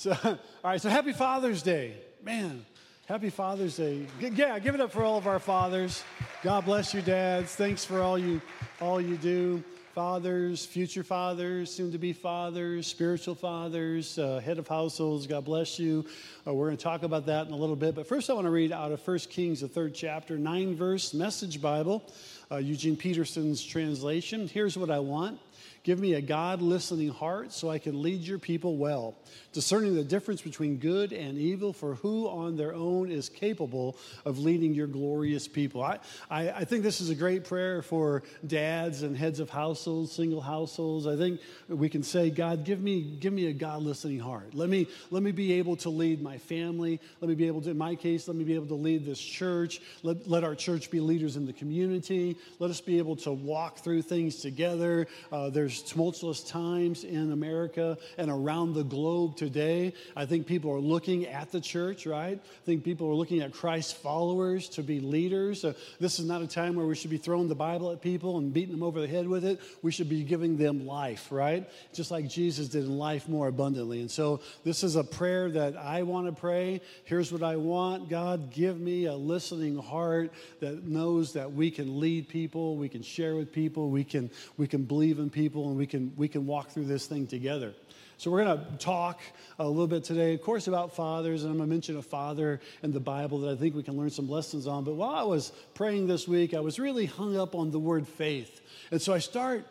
So, all right, so happy Father's Day. Man, happy Father's Day. Yeah, give it up for all of our fathers. God bless you, dads. Thanks for all you all you do. Fathers, future fathers, soon to be fathers, spiritual fathers, uh, head of households, God bless you. Uh, we're going to talk about that in a little bit. But first, I want to read out of 1 Kings, the third chapter, nine verse message Bible, uh, Eugene Peterson's translation. Here's what I want Give me a God listening heart so I can lead your people well, discerning the difference between good and evil, for who on their own is capable of leading your glorious people. I, I, I think this is a great prayer for dads and heads of households, single households. I think we can say, God, give me, give me a God listening heart. Let me, let me be able to lead my family. Let me be able to, in my case, let me be able to lead this church. Let, let our church be leaders in the community. Let us be able to walk through things together. Uh, there's tumultuous times in America and around the globe today. I think people are looking at the church, right? I think people are looking at Christ's followers to be leaders. Uh, this is not a time where we should be throwing the Bible at people and beating them over the head with it. We should be giving them life, right? Just like Jesus did in life more abundantly. And so this is a prayer that I want to pray. Here's what I want God, give me a listening heart that knows that we can lead people, we can share with people, we can, we can believe in people and we can, we can walk through this thing together. So, we're going to talk a little bit today, of course, about fathers, and I'm going to mention a father in the Bible that I think we can learn some lessons on. But while I was praying this week, I was really hung up on the word faith. And so I start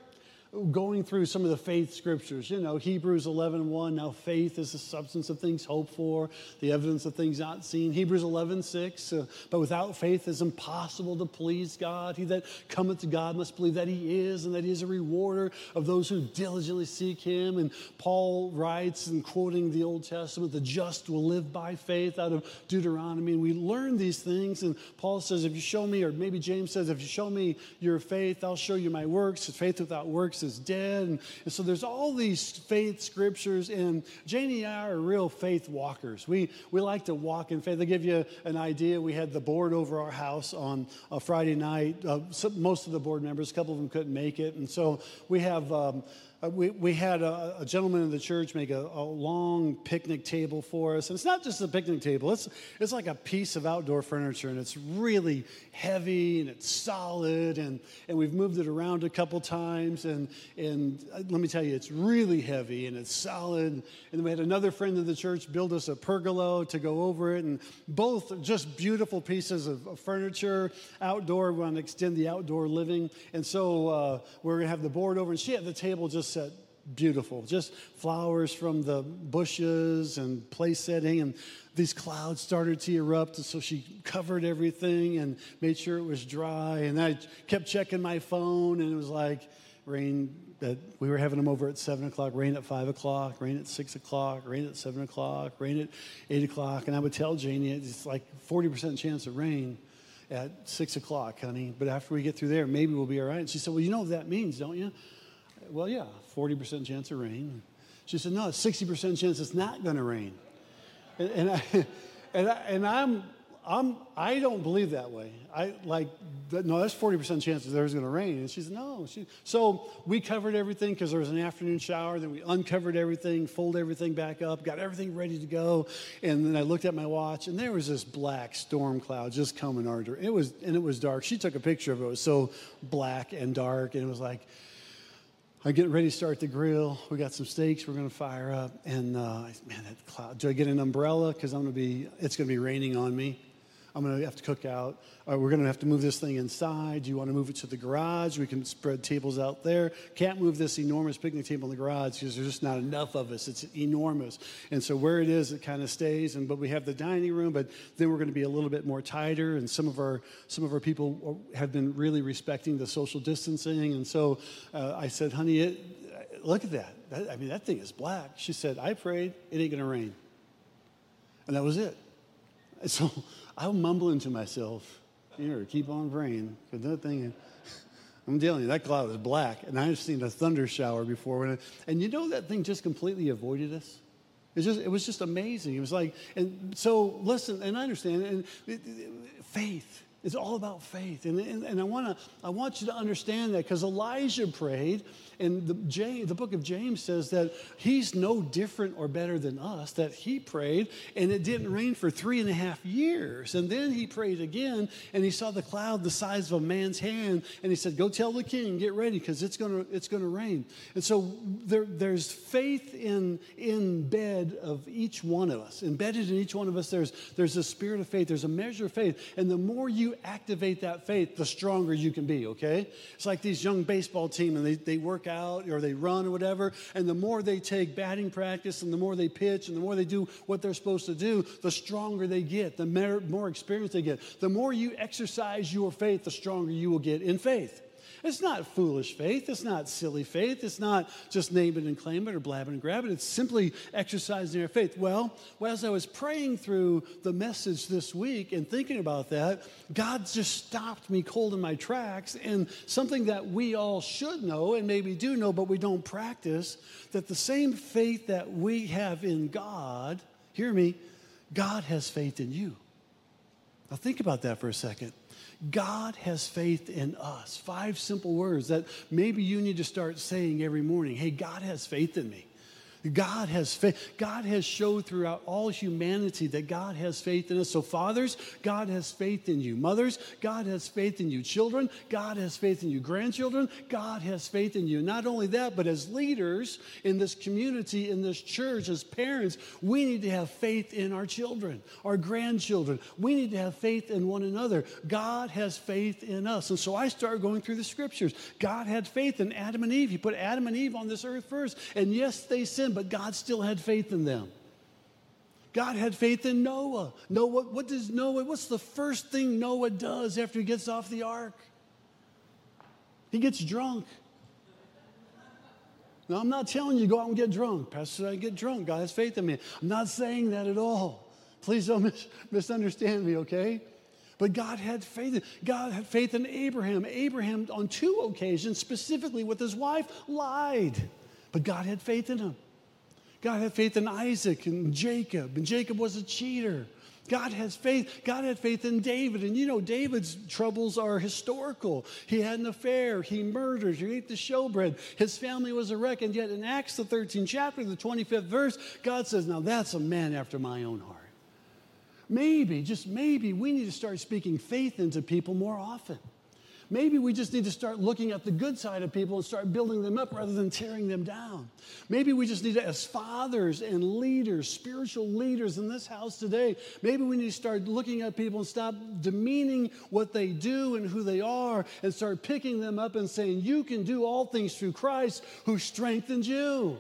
going through some of the faith scriptures. You know, Hebrews 11, 1, now faith is the substance of things hoped for, the evidence of things not seen. Hebrews 11, 6, uh, but without faith it's impossible to please God. He that cometh to God must believe that he is and that he is a rewarder of those who diligently seek him. And Paul writes and quoting the Old Testament, the just will live by faith out of Deuteronomy. And we learn these things. And Paul says, if you show me, or maybe James says, if you show me your faith, I'll show you my works. Faith without works is dead. And, and, so there's all these faith scriptures, and Janie and I are real faith walkers. We, we like to walk in faith. They give you an idea. We had the board over our house on a Friday night. Uh, most of the board members, a couple of them couldn't make it. And so we have. Um, uh, we, we had a, a, gentleman in the church make a, a, long picnic table for us. And it's not just a picnic table, it's, it's like a piece of outdoor furniture, and it's really heavy and it's solid. And, and we've moved it around a couple times. And, and uh, let me tell you, it's really heavy and it's solid. And then we had another friend of the church build us a pergola to go over it. And both just beautiful pieces of, of furniture, outdoor. We want to extend the outdoor living. And so uh, we're going to have the board over, and she had the table just set beautiful. Just flowers from the bushes and place setting. And these clouds started to erupt. And so she covered everything and made sure it was dry. And I kept checking my phone, and it was like rain that we were having them over at 7 o'clock, rain at 5 o'clock, rain at 6 o'clock, rain at 7 o'clock, rain at 8 o'clock. And I would tell Janie, it's like 40% chance of rain at 6 o'clock, honey. But after we get through there, maybe we'll be all right. And she said, Well, you know what that means, don't you? Well, yeah, 40% chance of rain. She said, no, 60% chance it's not going to rain. And, and, I, and, I, and I'm, I'm, I don't believe that way. I like, no, that's 40% chance that there's going to rain. And she said, no. She, so we covered everything because there was an afternoon shower. Then we uncovered everything, folded everything back up, got everything ready to go. And then I looked at my watch, and there was this black storm cloud just coming our direction. It was, and it was dark. She took a picture of it. It was so black and dark, and it was like, I'm getting ready to start the grill. We got some steaks we're going to fire up. And uh, man, that cloud. Do I get an umbrella? Because I'm going to be, it's going to be raining on me. I'm going to have to cook out. Uh, we're going to have to move this thing inside. Do you want to move it to the garage? We can spread tables out there. Can't move this enormous picnic table in the garage because there's just not enough of us. It's enormous. And so where it is, it kind of stays. And but we have the dining room, but then we're going to be a little bit more tighter. And some of our some of our people have been really respecting the social distancing. And so uh, I said, honey, it, look at that. that. I mean, that thing is black. She said, I prayed it ain't going to rain. And that was it. So I'm mumbling to myself, here, keep on praying. Because that thing, I'm telling you, that cloud was black. And I've seen a thunder shower before. And you know that thing just completely avoided us? It, just, it was just amazing. It was like, and so listen, and I understand, and it, it, faith, It's all about faith. And, and, and I, wanna, I want you to understand that because Elijah prayed, and the, James, the book of James says that he's no different or better than us, that he prayed, and it didn't rain for three and a half years. And then he prayed again, and he saw the cloud the size of a man's hand, and he said, Go tell the king, get ready, because it's going to it's gonna rain. And so there, there's faith in, in bed of each one of us. Embedded in each one of us, there's, there's a spirit of faith, there's a measure of faith. And the more you activate that faith, the stronger you can be, okay? It's like these young baseball team and they, they work out or they run or whatever, and the more they take batting practice and the more they pitch and the more they do what they're supposed to do, the stronger they get, the more experience they get. The more you exercise your faith, the stronger you will get in faith. It's not foolish faith. It's not silly faith. It's not just name it and claim it or blab it and grab it. It's simply exercising our faith. Well, as I was praying through the message this week and thinking about that, God just stopped me cold in my tracks. And something that we all should know and maybe do know, but we don't practice, that the same faith that we have in God, hear me, God has faith in you. Now, think about that for a second. God has faith in us. Five simple words that maybe you need to start saying every morning. Hey, God has faith in me. God has faith. God has showed throughout all humanity that God has faith in us. So, fathers, God has faith in you. Mothers, God has faith in you. Children, God has faith in you. Grandchildren, God has faith in you. Not only that, but as leaders in this community, in this church, as parents, we need to have faith in our children, our grandchildren. We need to have faith in one another. God has faith in us. And so I started going through the scriptures. God had faith in Adam and Eve. He put Adam and Eve on this earth first. And yes, they sinned but God still had faith in them. God had faith in Noah. Noah, what does Noah, what's the first thing Noah does after he gets off the ark? He gets drunk. Now, I'm not telling you go out and get drunk. Pastor, I get drunk. God has faith in me. I'm not saying that at all. Please don't mis- misunderstand me, okay? But God had faith. God had faith in Abraham. Abraham, on two occasions, specifically with his wife, lied. But God had faith in him. God had faith in Isaac and Jacob, and Jacob was a cheater. God has faith. God had faith in David. And you know, David's troubles are historical. He had an affair. He murdered. He ate the showbread. His family was a wreck. And yet in Acts, the 13th chapter, the 25th verse, God says, Now that's a man after my own heart. Maybe, just maybe, we need to start speaking faith into people more often. Maybe we just need to start looking at the good side of people and start building them up rather than tearing them down. Maybe we just need to, as fathers and leaders, spiritual leaders in this house today, maybe we need to start looking at people and stop demeaning what they do and who they are and start picking them up and saying, You can do all things through Christ who strengthens you.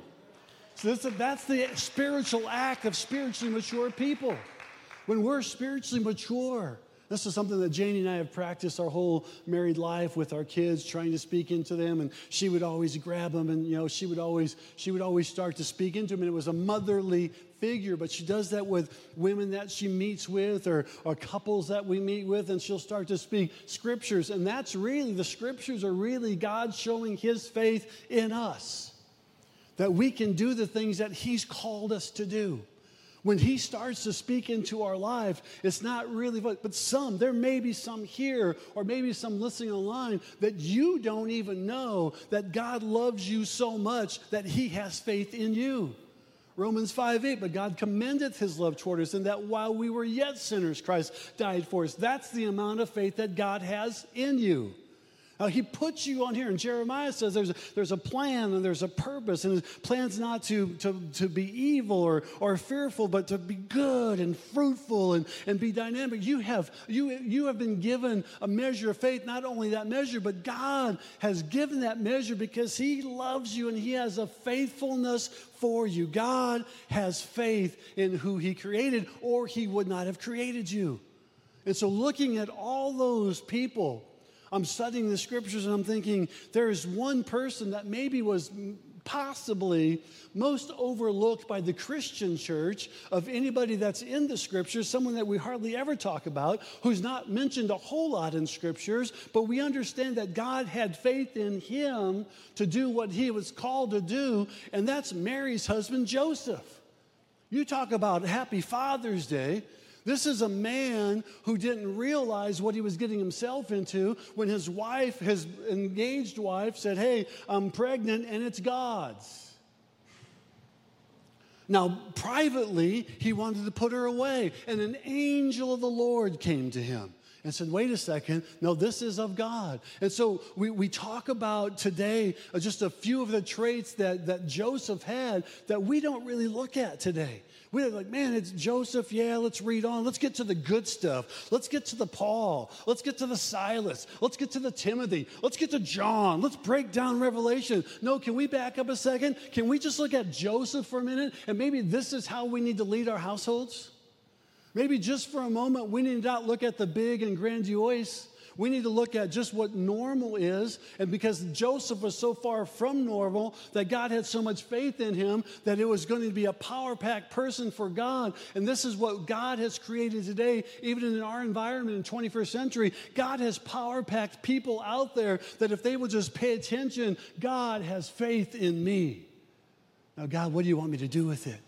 So that's, that's the spiritual act of spiritually mature people. When we're spiritually mature, this is something that Janie and I have practiced our whole married life with our kids, trying to speak into them. And she would always grab them, and you know, she would always she would always start to speak into them. And it was a motherly figure, but she does that with women that she meets with or, or couples that we meet with, and she'll start to speak scriptures. And that's really the scriptures are really God showing His faith in us that we can do the things that He's called us to do. When he starts to speak into our life, it's not really, but some, there may be some here or maybe some listening online that you don't even know that God loves you so much that he has faith in you. Romans 5 8, but God commendeth his love toward us, and that while we were yet sinners, Christ died for us. That's the amount of faith that God has in you. Uh, he puts you on here. And Jeremiah says there's a, there's a plan and there's a purpose. And his plan's not to, to, to be evil or, or fearful, but to be good and fruitful and, and be dynamic. You have, you, you have been given a measure of faith. Not only that measure, but God has given that measure because he loves you and he has a faithfulness for you. God has faith in who he created, or he would not have created you. And so, looking at all those people I'm studying the scriptures and I'm thinking there's one person that maybe was possibly most overlooked by the Christian church of anybody that's in the scriptures, someone that we hardly ever talk about, who's not mentioned a whole lot in scriptures, but we understand that God had faith in him to do what he was called to do, and that's Mary's husband, Joseph. You talk about Happy Father's Day. This is a man who didn't realize what he was getting himself into when his wife, his engaged wife, said, Hey, I'm pregnant and it's God's. Now, privately, he wanted to put her away, and an angel of the Lord came to him and said, wait a second, no, this is of God. And so we, we talk about today uh, just a few of the traits that, that Joseph had that we don't really look at today. We're like, man, it's Joseph. Yeah, let's read on. Let's get to the good stuff. Let's get to the Paul. Let's get to the Silas. Let's get to the Timothy. Let's get to John. Let's break down Revelation. No, can we back up a second? Can we just look at Joseph for a minute? And maybe this is how we need to lead our households? Maybe just for a moment, we need to not look at the big and grandiose we need to look at just what normal is. And because Joseph was so far from normal, that God had so much faith in him that it was going to be a power packed person for God. And this is what God has created today, even in our environment in 21st century. God has power packed people out there that if they will just pay attention, God has faith in me. Now, God, what do you want me to do with it?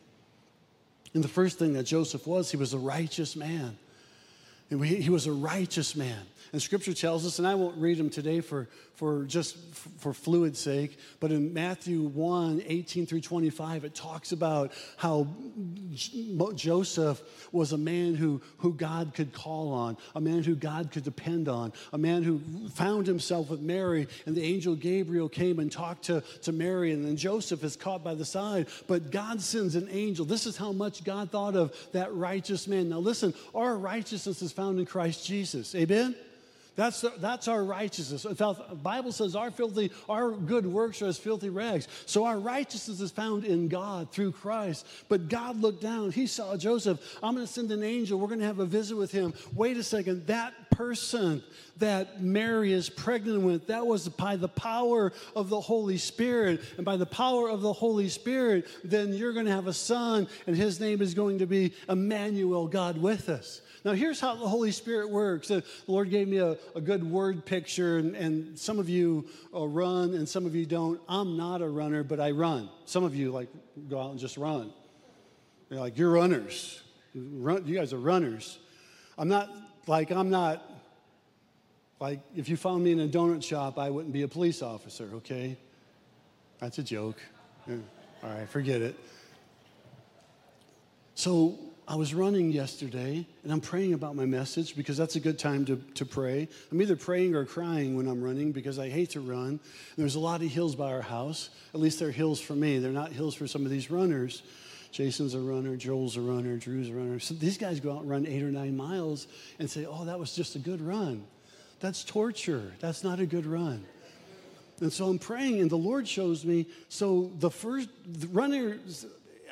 And the first thing that Joseph was, he was a righteous man. And he was a righteous man. And scripture tells us, and I won't read them today for, for just for fluid sake, but in Matthew 1 18 through 25, it talks about how Joseph was a man who, who God could call on, a man who God could depend on, a man who found himself with Mary, and the angel Gabriel came and talked to, to Mary, and then Joseph is caught by the side. But God sends an angel. This is how much God thought of that righteous man. Now, listen, our righteousness is found in Christ Jesus. Amen? That's, the, that's our righteousness. The Bible says our filthy, our good works are as filthy rags. So our righteousness is found in God through Christ. But God looked down. He saw Joseph. I'm going to send an angel. We're going to have a visit with him. Wait a second. That person that Mary is pregnant with, that was by the power of the Holy Spirit. And by the power of the Holy Spirit, then you're going to have a son, and his name is going to be Emmanuel, God with us. Now, here's how the Holy Spirit works. The Lord gave me a, a good word picture, and, and some of you uh, run and some of you don't. I'm not a runner, but I run. Some of you, like, go out and just run. You're like, you're runners. Run, you guys are runners. I'm not, like, I'm not, like, if you found me in a donut shop, I wouldn't be a police officer, okay? That's a joke. All right, forget it. So, I was running yesterday and I'm praying about my message because that's a good time to, to pray. I'm either praying or crying when I'm running because I hate to run. There's a lot of hills by our house. At least they're hills for me. They're not hills for some of these runners. Jason's a runner, Joel's a runner, Drew's a runner. So these guys go out and run eight or nine miles and say, oh, that was just a good run. That's torture. That's not a good run. And so I'm praying, and the Lord shows me. So the first the runners,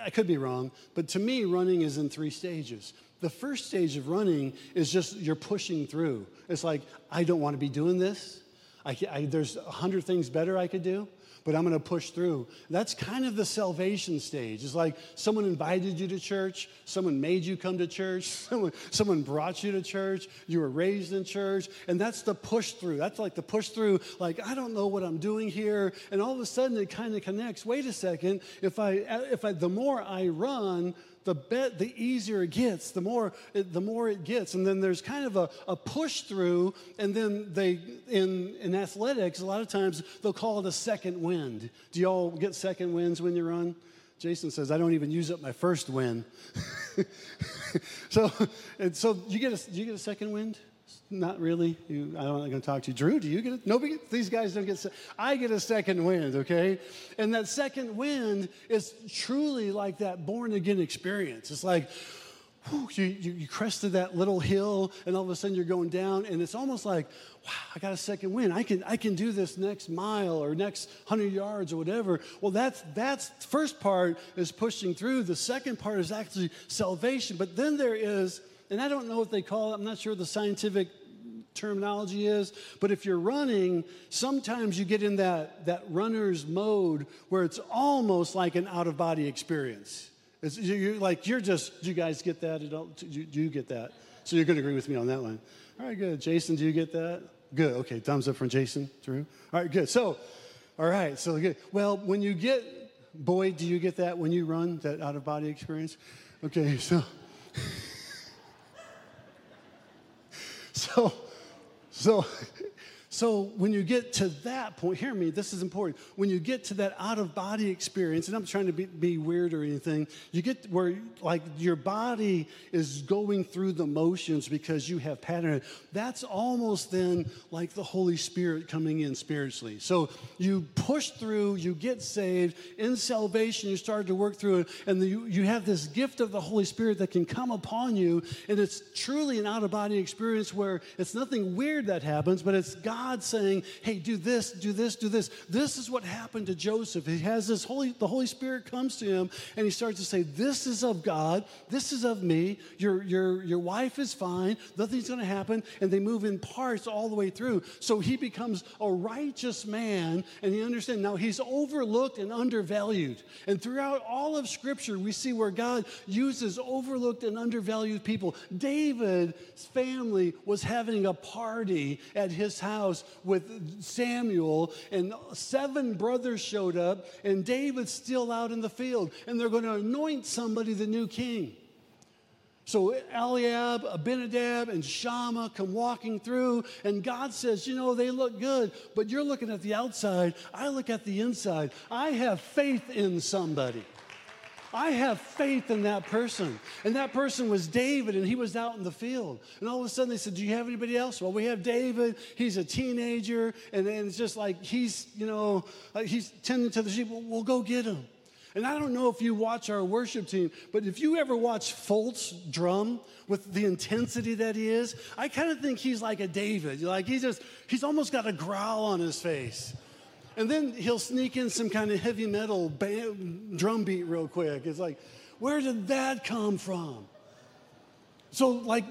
I could be wrong, but to me, running is in three stages. The first stage of running is just you're pushing through. It's like, I don't want to be doing this. I, I, there's a hundred things better I could do but I'm going to push through. That's kind of the salvation stage. It's like someone invited you to church, someone made you come to church, someone, someone brought you to church, you were raised in church, and that's the push through. That's like the push through, like, I don't know what I'm doing here. And all of a sudden it kind of connects. Wait a second, if I, if I, the more I run, the bet the easier it gets the more it, the more it gets. And then there's kind of a, a push through and then they in in athletics a lot of times they'll call it a second wind. Do y'all get second winds when you run? Jason says i don't even use up my first wind so and so you get a you get a second wind not really. You, I'm not going to talk to you. Drew, do you get it? Nobody. These guys don't get. I get a second wind, okay? And that second wind is truly like that born again experience. It's like, whew, you, you, you crested that little hill, and all of a sudden you're going down, and it's almost like, wow, I got a second wind. I can I can do this next mile or next hundred yards or whatever. Well, that's that's first part is pushing through. The second part is actually salvation. But then there is and I don't know what they call it, I'm not sure the scientific terminology is, but if you're running, sometimes you get in that, that runner's mode where it's almost like an out of body experience. It's, you're like, you're just, do you guys get that? Do you, do you get that? So you're going to agree with me on that one. All right, good. Jason, do you get that? Good. Okay, thumbs up from Jason. Drew. All right, good. So, all right, so good. Well, when you get, boy, do you get that when you run, that out of body experience? Okay, so. So, so so when you get to that point, hear me, this is important. When you get to that out of body experience, and I'm trying to be, be, weird or anything, you get where like your body is going through the motions because you have pattern. That's almost then like the Holy Spirit coming in spiritually. So you push through, you get saved. In salvation, you start to work through it, and the, you, you have this gift of the Holy Spirit that can come upon you, and it's truly an out of body experience where it's nothing weird that happens, but it's God God saying, hey, do this, do this, do this. This is what happened to Joseph. He has this Holy, the Holy Spirit comes to him and he starts to say, this is of God, this is of me, your, your, your wife is fine, nothing's gonna happen. And they move in parts all the way through. So he becomes a righteous man and he understands now he's overlooked and undervalued. And throughout all of Scripture, we see where God uses overlooked and undervalued people. David's family was having a party at his house house with Samuel, and seven brothers showed up, and David's still out in the field, and they're going to anoint somebody the new king. So Eliab, Abinadab, and Shammah come walking through, and God says, You know, they look good, but you're looking at the outside. I look at the inside. I have faith in somebody. I have faith in that person. And that person was David, and he was out in the field. And all of a sudden they said, Do you have anybody else? Well, we have David. He's a teenager, and, and it's just like he's, you know, he's tending to the sheep. We'll, we'll go get him. And I don't know if you watch our worship team, but if you ever watch Foltz drum with the intensity that he is, I kind of think he's like a David. Like he's just, he's almost got a growl on his face. And then he'll sneak in some kind of heavy metal band, drum beat real quick. It's like, where did that come from? So, like,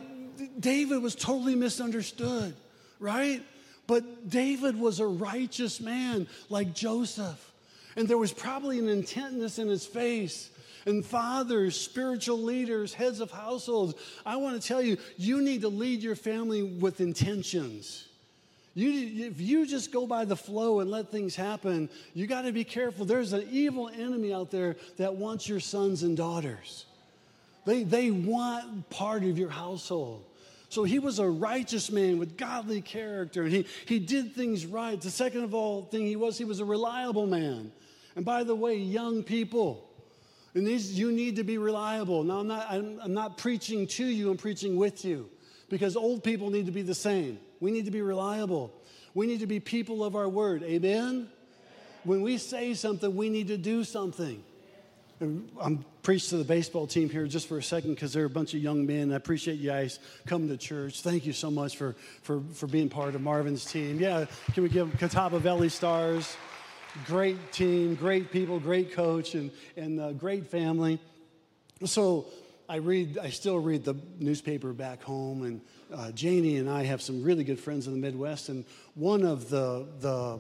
David was totally misunderstood, right? But David was a righteous man like Joseph. And there was probably an intentness in his face. And fathers, spiritual leaders, heads of households, I want to tell you, you need to lead your family with intentions. You, if you just go by the flow and let things happen, you got to be careful. There's an evil enemy out there that wants your sons and daughters. They, they want part of your household. So he was a righteous man with godly character, and he, he did things right. The second of all thing he was, he was a reliable man. And by the way, young people, and these, you need to be reliable. Now, I'm not, I'm, I'm not preaching to you, I'm preaching with you because old people need to be the same. We need to be reliable. We need to be people of our word. Amen? When we say something, we need to do something. I'm preaching to the baseball team here just for a second because they're a bunch of young men. I appreciate you guys coming to church. Thank you so much for, for, for being part of Marvin's team. Yeah, can we give Catawba Valley Stars? Great team, great people, great coach, and, and uh, great family. So I read, I still read the newspaper back home, and uh, Janie and I have some really good friends in the Midwest, and one of the, the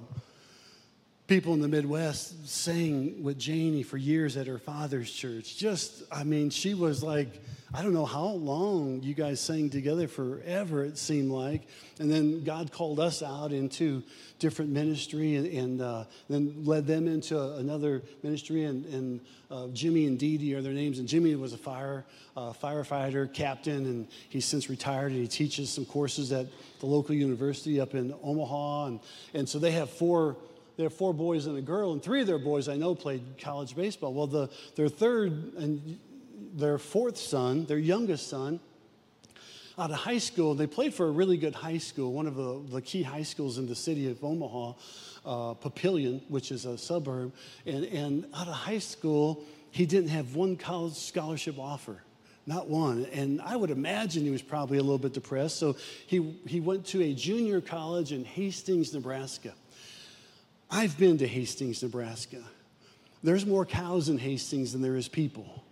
people in the Midwest sang with Janie for years at her father's church. Just, I mean, she was like, I don't know how long you guys sang together, forever it seemed like. And then God called us out into different ministry and, and uh, then led them into another ministry. And, and uh, Jimmy and Dee Dee are their names. And Jimmy was a fire uh, firefighter, captain, and he's since retired. And he teaches some courses at the local university up in Omaha. And, and so they have four have four boys and a girl, and three of their boys I know played college baseball. Well, the, their third and their fourth son, their youngest son, out of high school. They played for a really good high school, one of the, the key high schools in the city of Omaha, uh, Papillion, which is a suburb. And, and out of high school, he didn't have one college scholarship offer. Not one. And I would imagine he was probably a little bit depressed. So he, he went to a junior college in Hastings, Nebraska. I've been to Hastings, Nebraska. There's more cows in Hastings than there is people.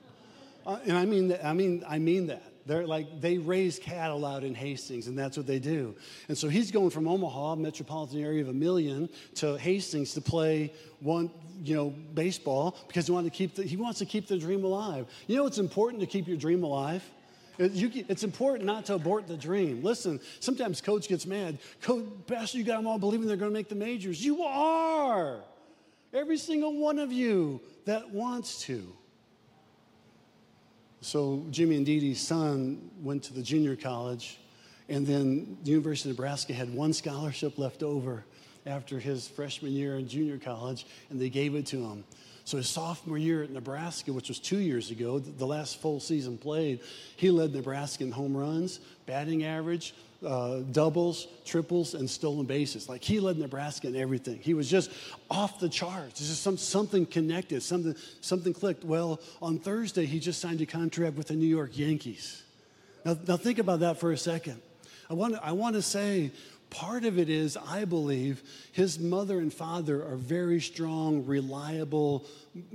Uh, and I mean that, I mean, I mean that. They're like, they raise cattle out in Hastings, and that's what they do. And so he's going from Omaha, metropolitan area of a million, to Hastings to play one, you know, baseball because he, wanted to keep the, he wants to keep the dream alive. You know it's important to keep your dream alive? It's important not to abort the dream. Listen, sometimes coach gets mad. Coach, Pastor, you got them all believing they're going to make the majors. You are. Every single one of you that wants to. So Jimmy and Dee Dee's son went to the junior college, And then the University of Nebraska had one scholarship left over after his freshman year in junior college, and they gave it to him. So his sophomore year at Nebraska, which was two years ago, the last full season played, he led Nebraska in home runs, batting average, uh, doubles, triples, and stolen bases. Like he led Nebraska in everything. He was just off the charts. It's just some, something connected, something, something clicked. Well, on Thursday, he just signed a contract with the New York Yankees. Now, now think about that for a second. I want, I want to say Part of it is, I believe, his mother and father are very strong, reliable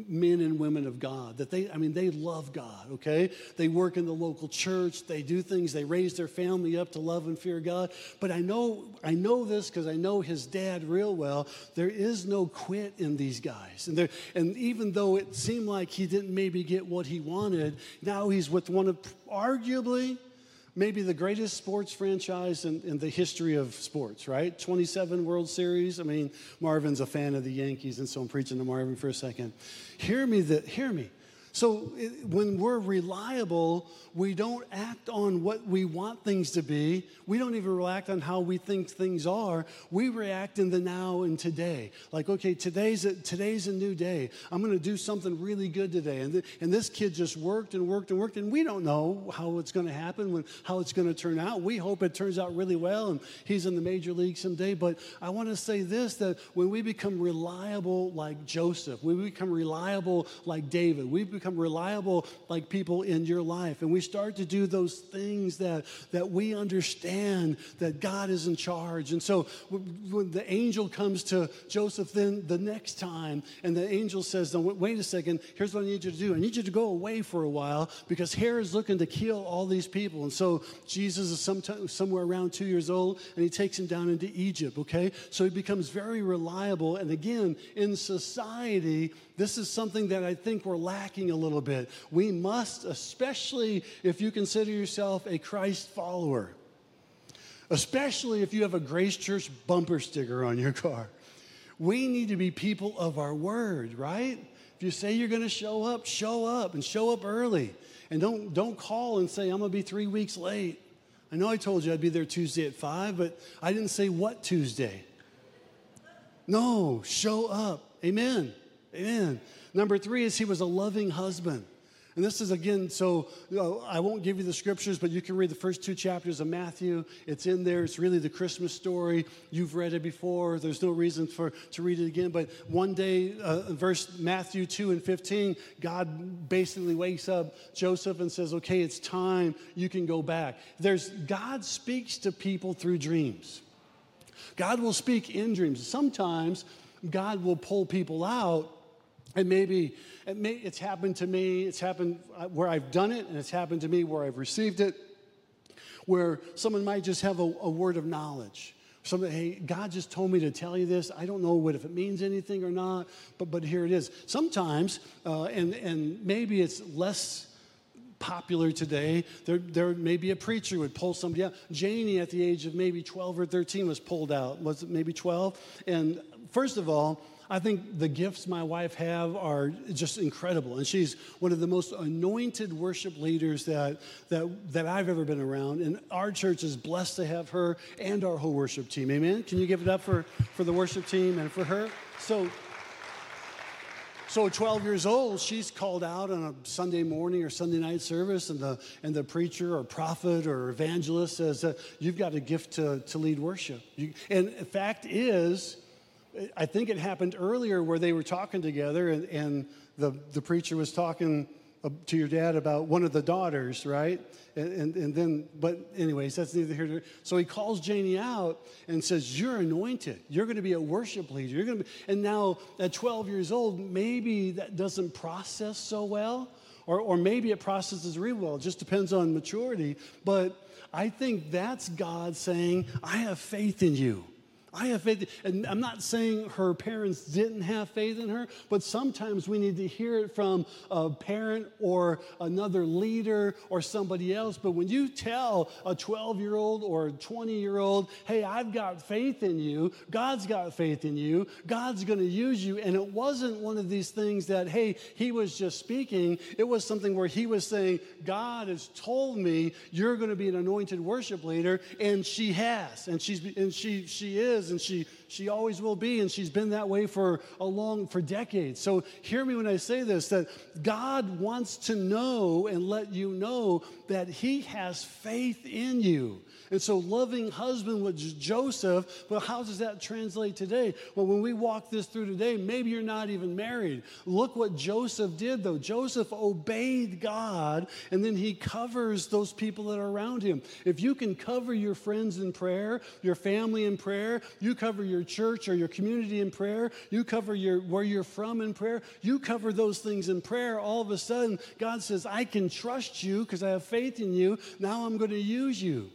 men and women of God. That they, I mean, they love God, okay? They work in the local church, they do things, they raise their family up to love and fear God. But I know, I know this because I know his dad real well. There is no quit in these guys. And, there, and even though it seemed like he didn't maybe get what he wanted, now he's with one of arguably maybe the greatest sports franchise in, in, the history of sports, right? 27 World Series. I mean, Marvin's a fan of the Yankees, and so I'm preaching to Marvin for a second. Hear me, the, hear me. So it, when we're reliable, we don't act on what we want things to be. We don't even react on how we think things are. We react in the now and today. Like, okay, today's a, today's a new day. I'm going to do something really good today. And, and this kid just worked and worked and worked, and we don't know how it's going to happen, when, how it's going to turn out. We hope it turns out really well and he's in the major league someday. But I want to say this that when we become reliable like Joseph, we become reliable like David, we become reliable like people in your life. And we start to do those things that, that we understand that God is in charge. And so when the angel comes to Joseph then the next time, and the angel says, wait a second, here's what I need you to do. I need you to go away for a while because Herod is looking to kill all these people. And so Jesus is sometime, somewhere around two years old, and he takes him down into Egypt, okay? So he becomes very reliable. And again, in society, this is something that I think we're lacking a little bit. We must, especially if you consider yourself a Christ follower, especially if you have a Grace Church bumper sticker on your car, we need to be people of our word, right? If you say you're going to show up, show up and show up early. And don't, don't call and say, I'm going to be three weeks late. I know I told you I'd be there Tuesday at five, but I didn't say what Tuesday. No, show up. Amen. Amen. Number three is he was a loving husband. And this is again, so you know, I won't give you the scriptures, but you can read the first two chapters of Matthew. It's in there. It's really the Christmas story. You've read it before. There's no reason for to read it again. But one day, uh, verse Matthew 2 and 15, God basically wakes up Joseph and says, Okay, it's time. You can go back. There's God speaks to people through dreams. God will speak in dreams. Sometimes God will pull people out and maybe it may, it's happened to me, it's happened uh, where I've done it, and it's happened to me where I've received it, where someone might just have a, a word of knowledge. Something, hey, God just told me to tell you this. I don't know what if it means anything or not, but, but here it is. Sometimes, uh, and, and maybe it's less popular today. There, there may be a preacher who would pull somebody out. Janie, at the age of maybe 12 or 13, was pulled out. Was it maybe 12? And first of all, I think the gifts my wife have are just incredible. And she's one of the most anointed worship leaders that, that, that I've ever been around. And our church is blessed to have her and our whole worship team. Amen? Can you give it up for, for the worship team and for her? So, so 12 years old, she's called out on a Sunday morning or Sunday night service, and the, and the preacher or prophet or evangelist says, uh, You've got a gift to, to lead worship. You, and the fact is, I think it happened earlier where they were talking together and, and the, the preacher was talking uh, to your dad about one of the daughters, right? And, and, and, then, but anyways, that's neither here nor there. So he calls Janie out and says, You're anointed. You're going to be a worship leader. You're going to be, and now at 12 years old, maybe that doesn't process so well, or, or maybe it processes real well. It just depends on maturity. But I think that's God saying, I have faith in you. I have faith. And I'm not saying her parents didn't have faith in her, but sometimes we need to hear it from a parent or another leader or somebody else. But when you tell a 12 year old or a 20 year old, hey, I've got faith in you, God's got faith in you, God's going to use you. And it wasn't one of these things that, hey, he was just speaking. It was something where he was saying, God has told me you're going to be an anointed worship leader. And she has. And she's, and she, she is is, and she, she always will be, and she's been that way for a long, for decades. So hear me when I say this, that God wants to know and let you know that he has faith in you. And so, loving husband was Joseph, but how does that translate today? Well, when we walk this through today, maybe you're not even married. Look what Joseph did, though. Joseph obeyed God, and then he covers those people that are around him. If you can cover your friends in prayer, your family in prayer, you cover your church or your community in prayer, you cover your where you're from in prayer, you cover those things in prayer, all of a sudden, God says, I can trust you because I have faith in you. Now I'm going to use you.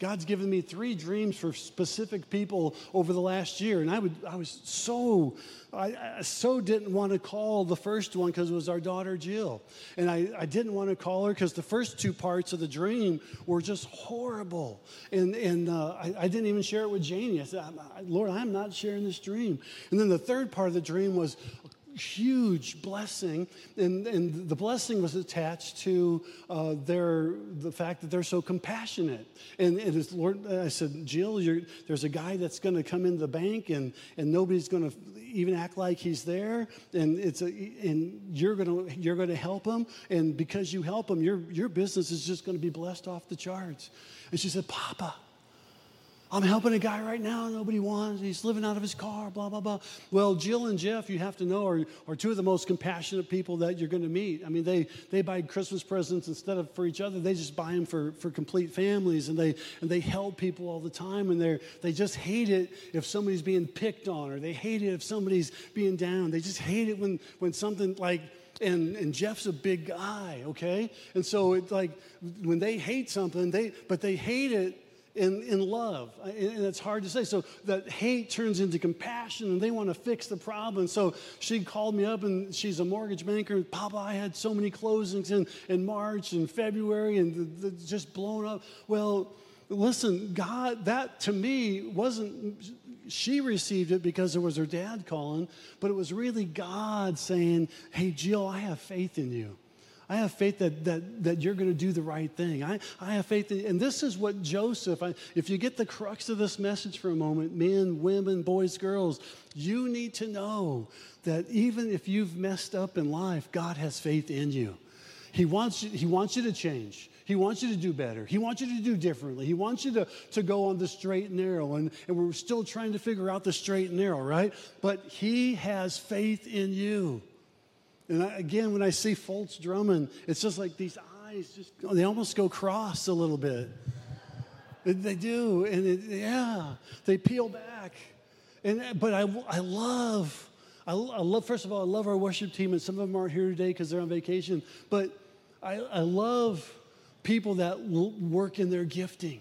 God's given me three dreams for specific people over the last year, and I would I was so I, I so didn't want to call the first one because it was our daughter Jill, and I, I didn't want to call her because the first two parts of the dream were just horrible, and and uh, I, I, didn't even share it with Janie. I said, Lord, I'm not sharing this dream, and then the third part of the dream was huge blessing, and, and the blessing was attached to uh, their the fact that they're so compassionate. And it is Lord, I said, Jill, there's a guy that's going to come into the bank, and and nobody's going to even act like he's there, and it's a, and you're going to you're to help him, and because you help him, your your business is just going to be blessed off the charts. And she said, Papa. I'm helping a guy right now nobody wants. He's living out of his car, blah, blah, blah. Well, Jill and Jeff, you have to know, are, are two of the most compassionate people that you're going to meet. I mean, they, they buy Christmas presents instead of for each other, they just buy them for, for complete families and they, and they help people all the time. And they they just hate it if somebody's being picked on or they hate it if somebody's being down. They just hate it when, when something like, and, and Jeff's a big guy, okay? And so it's like when they hate something, they but they hate it in, in love. And it's hard to say. So that hate turns into compassion and they want to fix the problem. So she called me up and she's a mortgage banker. Papa, I had so many closings in, in March and February and the, the, just blown up. Well, listen, God, that to me wasn't, she received it because it was her dad calling, but it was really God saying, Hey, Jill, I have faith in you. I have faith that, that, that you're going to do the right thing. I, I have faith. In, and this is what Joseph, I, if you get the crux of this message for a moment, men, women, boys, girls, you need to know that even if you've messed up in life, God has faith in you. He wants you, he wants you to change. He wants you to do better. He wants you to do differently. He wants you to, to go on the straight and narrow. And, and we're still trying to figure out the straight and narrow, right? But He has faith in you. And I, again, when I see Fultz drumming, it's just like these eyes just, they almost go cross a little bit. They do. And it, yeah, they peel back. And, but I, I love, I, I love, first of all, I love our worship team, and some of them aren't here today because they're on vacation. But I, I love people that work in their gifting.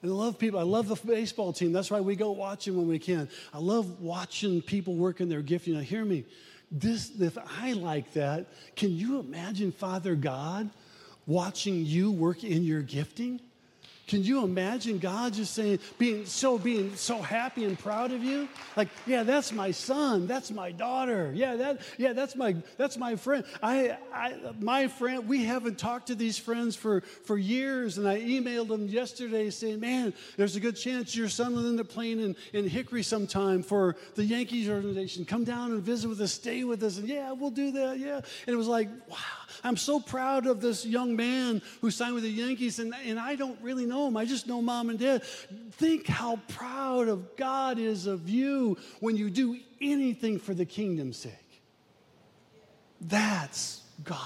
And I love people. I love the baseball team. That's why we go watch them when we can. I love watching people work in their gifting. Now, hear me this, if I like that, can you imagine Father God watching you work in your gifting? Can you imagine God just saying, being so being so happy and proud of you? Like, yeah, that's my son, that's my daughter. Yeah, that, yeah, that's my that's my friend. I, I my friend, we haven't talked to these friends for, for years, and I emailed them yesterday saying, Man, there's a good chance your son will end up playing in, in Hickory sometime for the Yankees organization. Come down and visit with us, stay with us, and yeah, we'll do that. Yeah. And it was like, wow, I'm so proud of this young man who signed with the Yankees, and, and I don't really know him. I just know mom and dad. Think how proud of God is of you when you do anything for the kingdom's sake. That's God.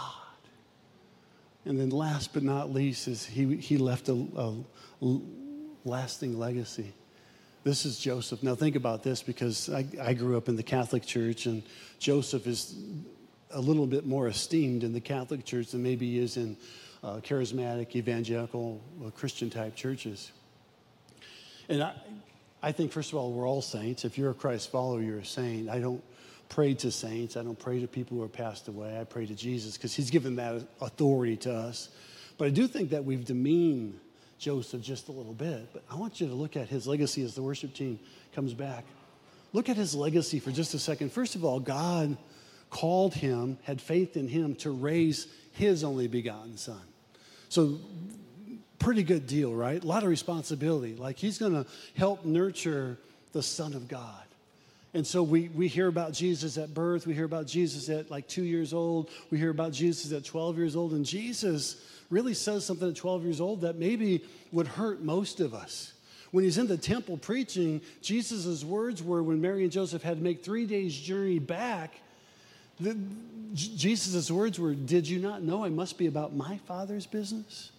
And then last but not least is he, he left a, a lasting legacy. This is Joseph. Now think about this because I, I grew up in the Catholic Church and Joseph is a little bit more esteemed in the Catholic Church than maybe he is in uh, charismatic, evangelical, uh, Christian type churches. And I, I think, first of all, we're all saints. If you're a Christ follower, you're a saint. I don't pray to saints. I don't pray to people who are passed away. I pray to Jesus because he's given that authority to us. But I do think that we've demeaned Joseph just a little bit. But I want you to look at his legacy as the worship team comes back. Look at his legacy for just a second. First of all, God called him, had faith in him to raise his only begotten son. So, pretty good deal, right? A lot of responsibility. Like he's going to help nurture the Son of God. And so we, we hear about Jesus at birth. We hear about Jesus at like two years old. We hear about Jesus at 12 years old. And Jesus really says something at 12 years old that maybe would hurt most of us. When he's in the temple preaching, Jesus' words were when Mary and Joseph had to make three days' journey back, Jesus' words were, Did you not know I must be about my father's business?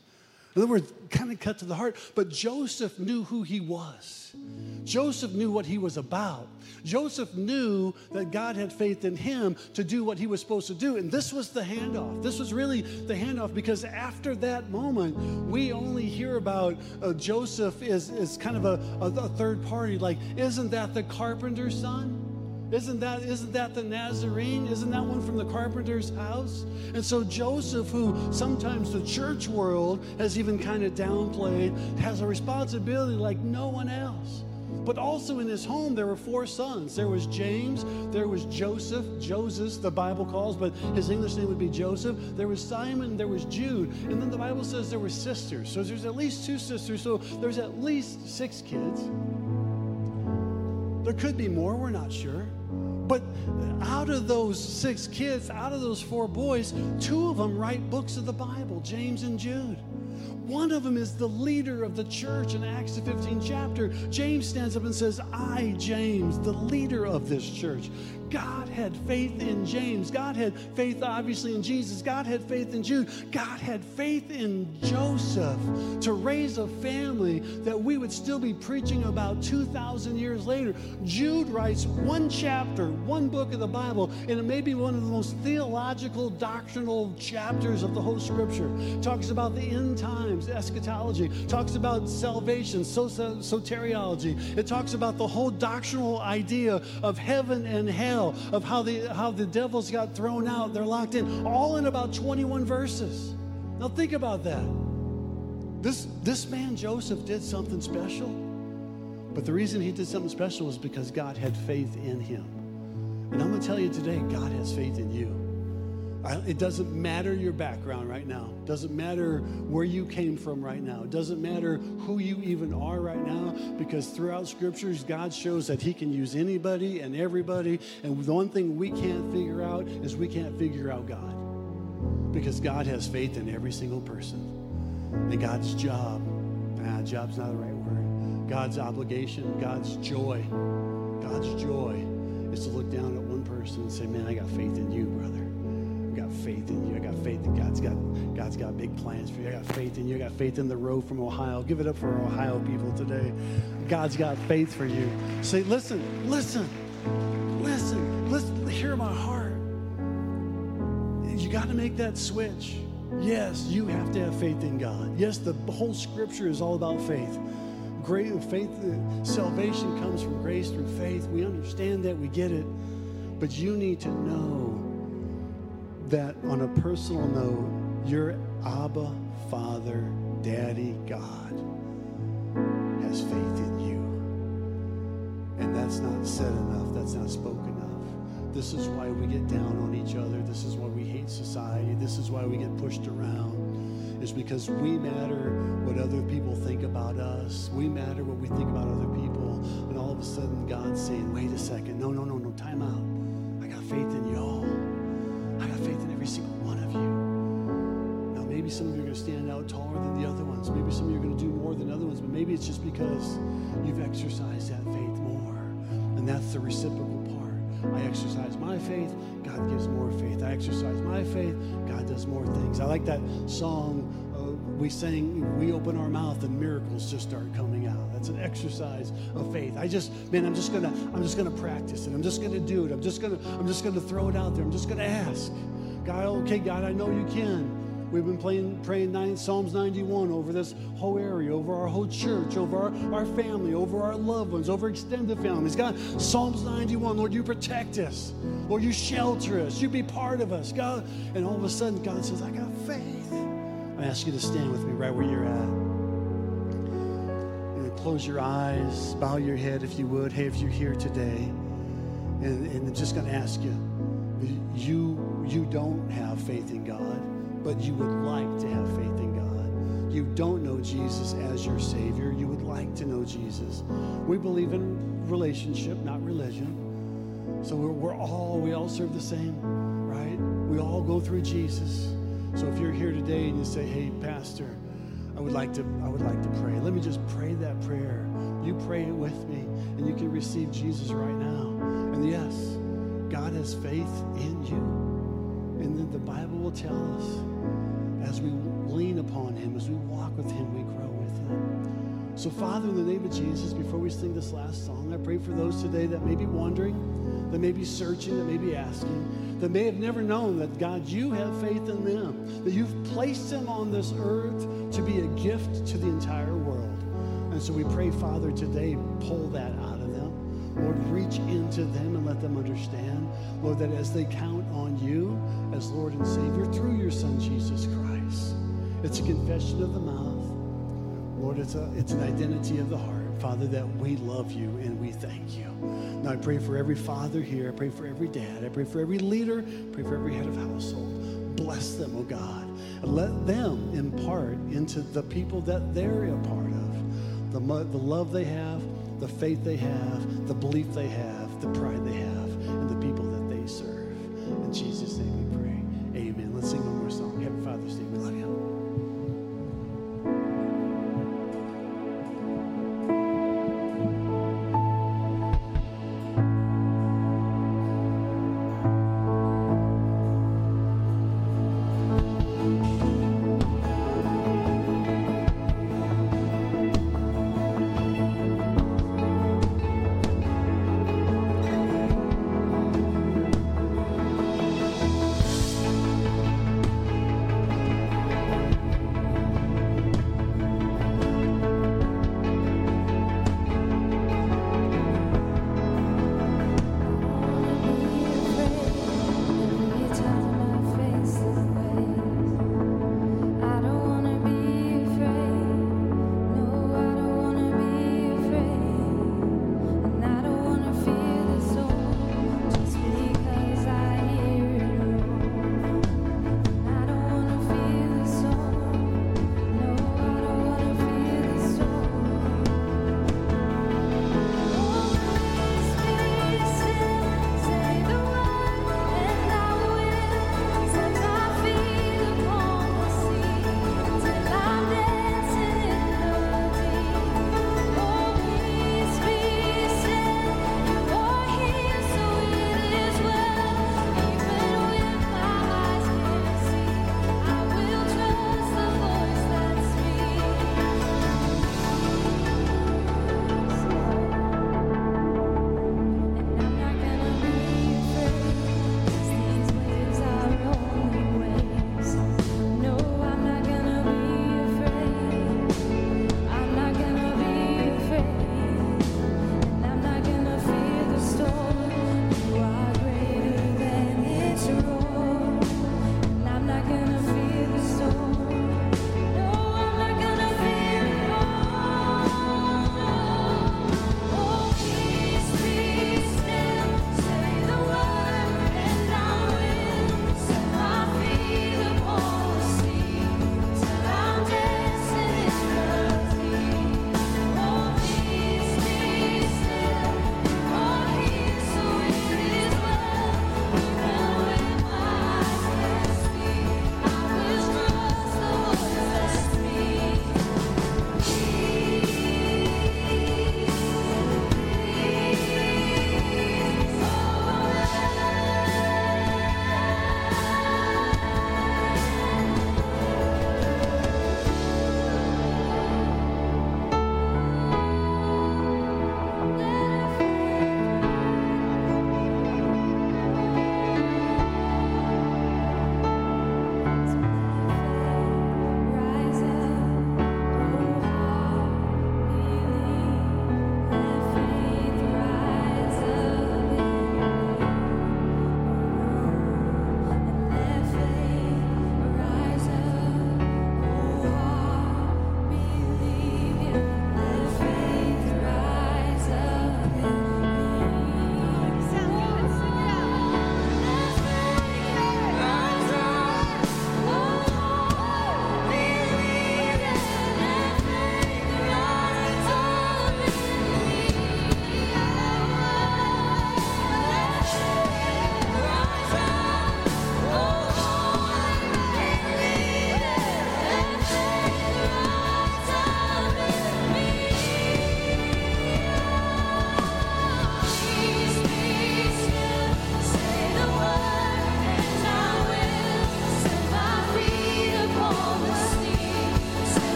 In other words, kind of cut to the heart. But Joseph knew who he was. Joseph knew what he was about. Joseph knew that God had faith in him to do what he was supposed to do. And this was the handoff. This was really the handoff because after that moment, we only hear about uh, Joseph as, as kind of a, a, a third party. Like, isn't that the carpenter's son? Isn't that, isn't that the Nazarene? Isn't that one from the carpenter's house? And so Joseph, who sometimes the church world has even kind of downplayed, has a responsibility like no one else. But also in his home, there were four sons. There was James, there was Joseph, Joses, the Bible calls, but his English name would be Joseph. There was Simon, there was Jude. And then the Bible says there were sisters. So there's at least two sisters. So there's at least six kids. There could be more, we're not sure. But out of those six kids, out of those four boys, two of them write books of the Bible James and Jude. One of them is the leader of the church in Acts the 15th chapter. James stands up and says, I, James, the leader of this church. God had faith in James. God had faith, obviously, in Jesus. God had faith in Jude. God had faith in Joseph to raise a family that we would still be preaching about 2,000 years later. Jude writes one chapter, one book of the Bible, and it may be one of the most theological, doctrinal chapters of the whole scripture. Talks about the end times, eschatology, talks about salvation, soteriology. It talks about the whole doctrinal idea of heaven and hell, of how the, how the devils got thrown out, they're locked in, all in about 21 verses. Now think about that. This, this man, Joseph, did something special. But the reason he did something special was because God had faith in him. And I'm going to tell you today, God has faith in you. It doesn't matter your background right now. It doesn't matter where you came from right now. It doesn't matter who you even are right now because throughout scriptures, God shows that He can use anybody and everybody. And the one thing we can't figure out is we can't figure out God because God has faith in every single person. And God's job, ah, job's not the right word. God's obligation, God's joy, God's joy is to look down at one person and say, Man, I got faith in you, brother got faith in you. I got faith that God's got God's got big plans for you. I got faith in you. I got faith in the road from Ohio. Give it up for Ohio people today. God's got faith for you. Say, listen, listen, listen, listen, hear my heart. You got to make that switch. Yes, you have to have faith in God. Yes, the whole scripture is all about faith. Great faith, uh, salvation comes from grace through faith. We understand that, we get it. But you need to know that on a personal note, your Abba, Father, Daddy, God has faith in you. And that's not said enough, that's not spoken enough. This is why we get down on each other. This is why we hate society. This is why we get pushed around. Is because we matter what other people think about us. We matter what we think about other people. And all of a sudden, God's saying, wait a second. No, no, no, no, time out. I got faith in y'all. I maybe some of you are going to stand out taller than the other ones. Maybe some of you are going to do more than other ones, but maybe it's just because you've exercised that faith more. And that's the reciprocal part. I exercise my faith, God gives more faith. I exercise my faith, God does more things. I like that song uh, we sang, we open our mouth and miracles just start coming out. That's an exercise of faith. I just, man, I'm just gonna, I'm just gonna practice it. I'm just gonna do it. I'm just gonna, I'm just gonna throw it out there. I'm just gonna ask. God, okay, God, I know you can. We've been playing, praying nine, Psalms 91 over this whole area, over our whole church, over our, our family, over our loved ones, over extended families. God, Psalms 91, Lord, you protect us. Lord, you shelter us. You be part of us. God, and all of a sudden, God says, I got faith. I ask you to stand with me right where you're at. And close your eyes, bow your head if you would. Hey, if you're here today, and, and I'm just going to ask you, you, you don't have faith in God but you would like to have faith in God. You don't know Jesus as your Savior. You would like to know Jesus. We believe in relationship, not religion. So we're, we're all, we all serve the same, right? We all go through Jesus. So if you're here today and you say, hey, Pastor, I would like to, I would like to pray. Let me just pray that prayer. You pray it with me, and you can receive Jesus right now. And yes, God has faith in you. And then the Bible will tell us as we lean upon Him, as we walk with Him, we grow with Him. So, Father, in the name of Jesus, before we sing this last song, I pray for those today that may be wondering, that may be searching, that may be asking, that may have never known that, God, you have faith in them, that you've placed them on this earth to be a gift to the entire world. And so we pray, Father, today, pull that out of them. Lord, reach into them and let them understand, Lord, that as they count on you as Lord and Savior through your Son, Jesus Christ, it's a confession of the mouth. Lord, it's, a, it's an identity of the heart, Father, that we love you and we thank you. Now I pray for every father here. I pray for every dad. I pray for every leader. I pray for every head of household. Bless them, oh God. And let them impart into the people that they're a part of the, the love they have, the faith they have, the belief they have, the pride they have,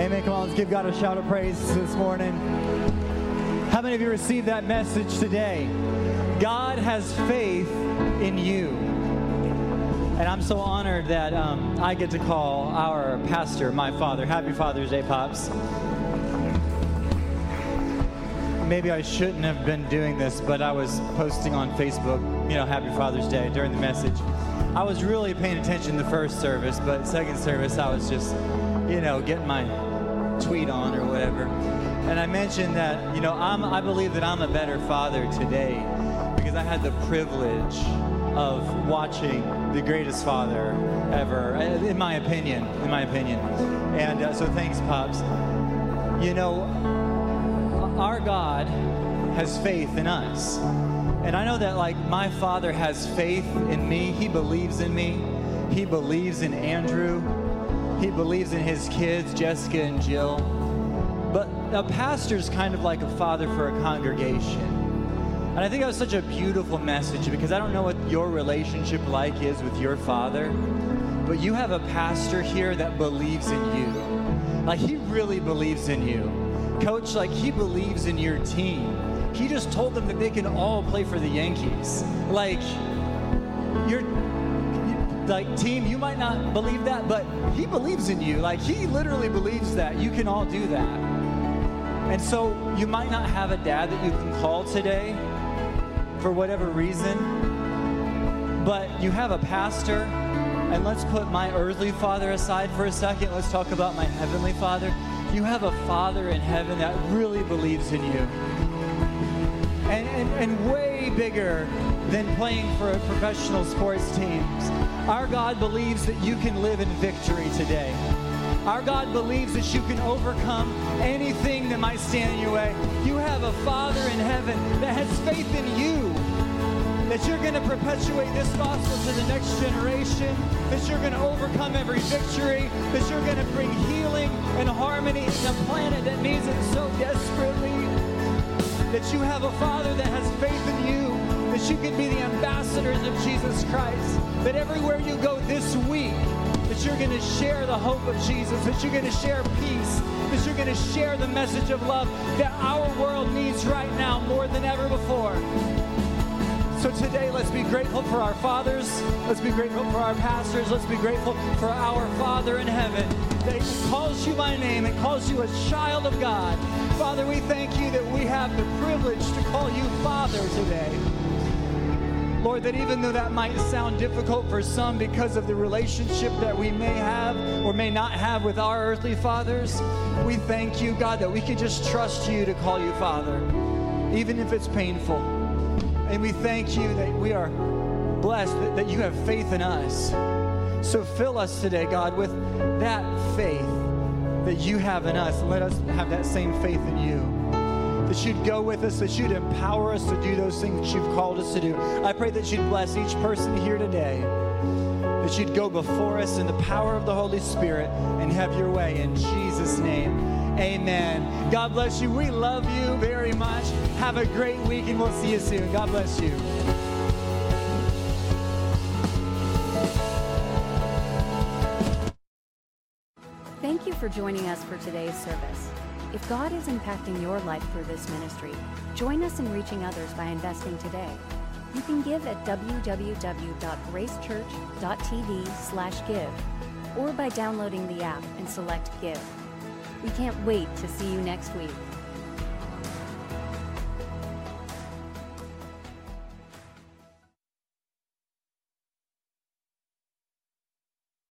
Amen. Come on, let's give God a shout of praise this morning. How many of you received that message today? God has faith in you. And I'm so honored that um, I get to call our pastor my father. Happy Father's Day, Pops. Maybe I shouldn't have been doing this, but I was posting on Facebook, you know, Happy Father's Day during the message. I was really paying attention the first service, but second service, I was just, you know, getting my tweet on or whatever. And I mentioned that, you know, I'm, I believe that I'm a better father today because I had the privilege of watching the greatest father ever, in my opinion, in my opinion. And uh, so thanks, Pops. You know, our God has faith in us. And I know that, like, my father has faith in me. He believes in me. He believes in Andrew. He believes in his kids, Jessica and Jill. But a pastor's kind of like a father for a congregation. And I think that was such a beautiful message because I don't know what your relationship like is with your father, but you have a pastor here that believes in you. Like he really believes in you. Coach, like he believes in your team. He just told them that they can all play for the Yankees. Like you're like team you might not believe that but he believes in you. Like he literally believes that you can all do that. And so you might not have a dad that you can call today for whatever reason but you have a pastor. And let's put my earthly father aside for a second. Let's talk about my heavenly father. You have a father in heaven that really believes in you. And, and, and way bigger than playing for a professional sports teams. Our God believes that you can live in victory today. Our God believes that you can overcome anything that might stand in your way. You have a Father in heaven that has faith in you. That you're going to perpetuate this gospel to the next generation, that you're going to overcome every victory, that you're going to bring healing and harmony in a planet that needs it so desperately that you have a Father that has faith in you, that you can be the ambassadors of Jesus Christ, that everywhere you go this week, that you're going to share the hope of Jesus, that you're going to share peace, that you're going to share the message of love that our world needs right now more than ever before. So today, let's be grateful for our fathers. Let's be grateful for our pastors. Let's be grateful for our Father in heaven that calls you by name and calls you a child of God. Father, we thank you that we have the privilege to call you Father today. Lord, that even though that might sound difficult for some because of the relationship that we may have or may not have with our earthly fathers, we thank you, God, that we can just trust you to call you Father, even if it's painful. And we thank you that we are blessed, that, that you have faith in us. So fill us today, God, with that faith that you have in us. And let us have that same faith in you. That you'd go with us, that you'd empower us to do those things that you've called us to do. I pray that you'd bless each person here today. That you'd go before us in the power of the Holy Spirit and have your way in Jesus' name. Amen. God bless you. We love you very much. Have a great week, and we'll see you soon. God bless you. Thank you for joining us for today's service. If God is impacting your life through this ministry, join us in reaching others by investing today. You can give at www.gracechurch.tv/give or by downloading the app and select give. We can't wait to see you next week.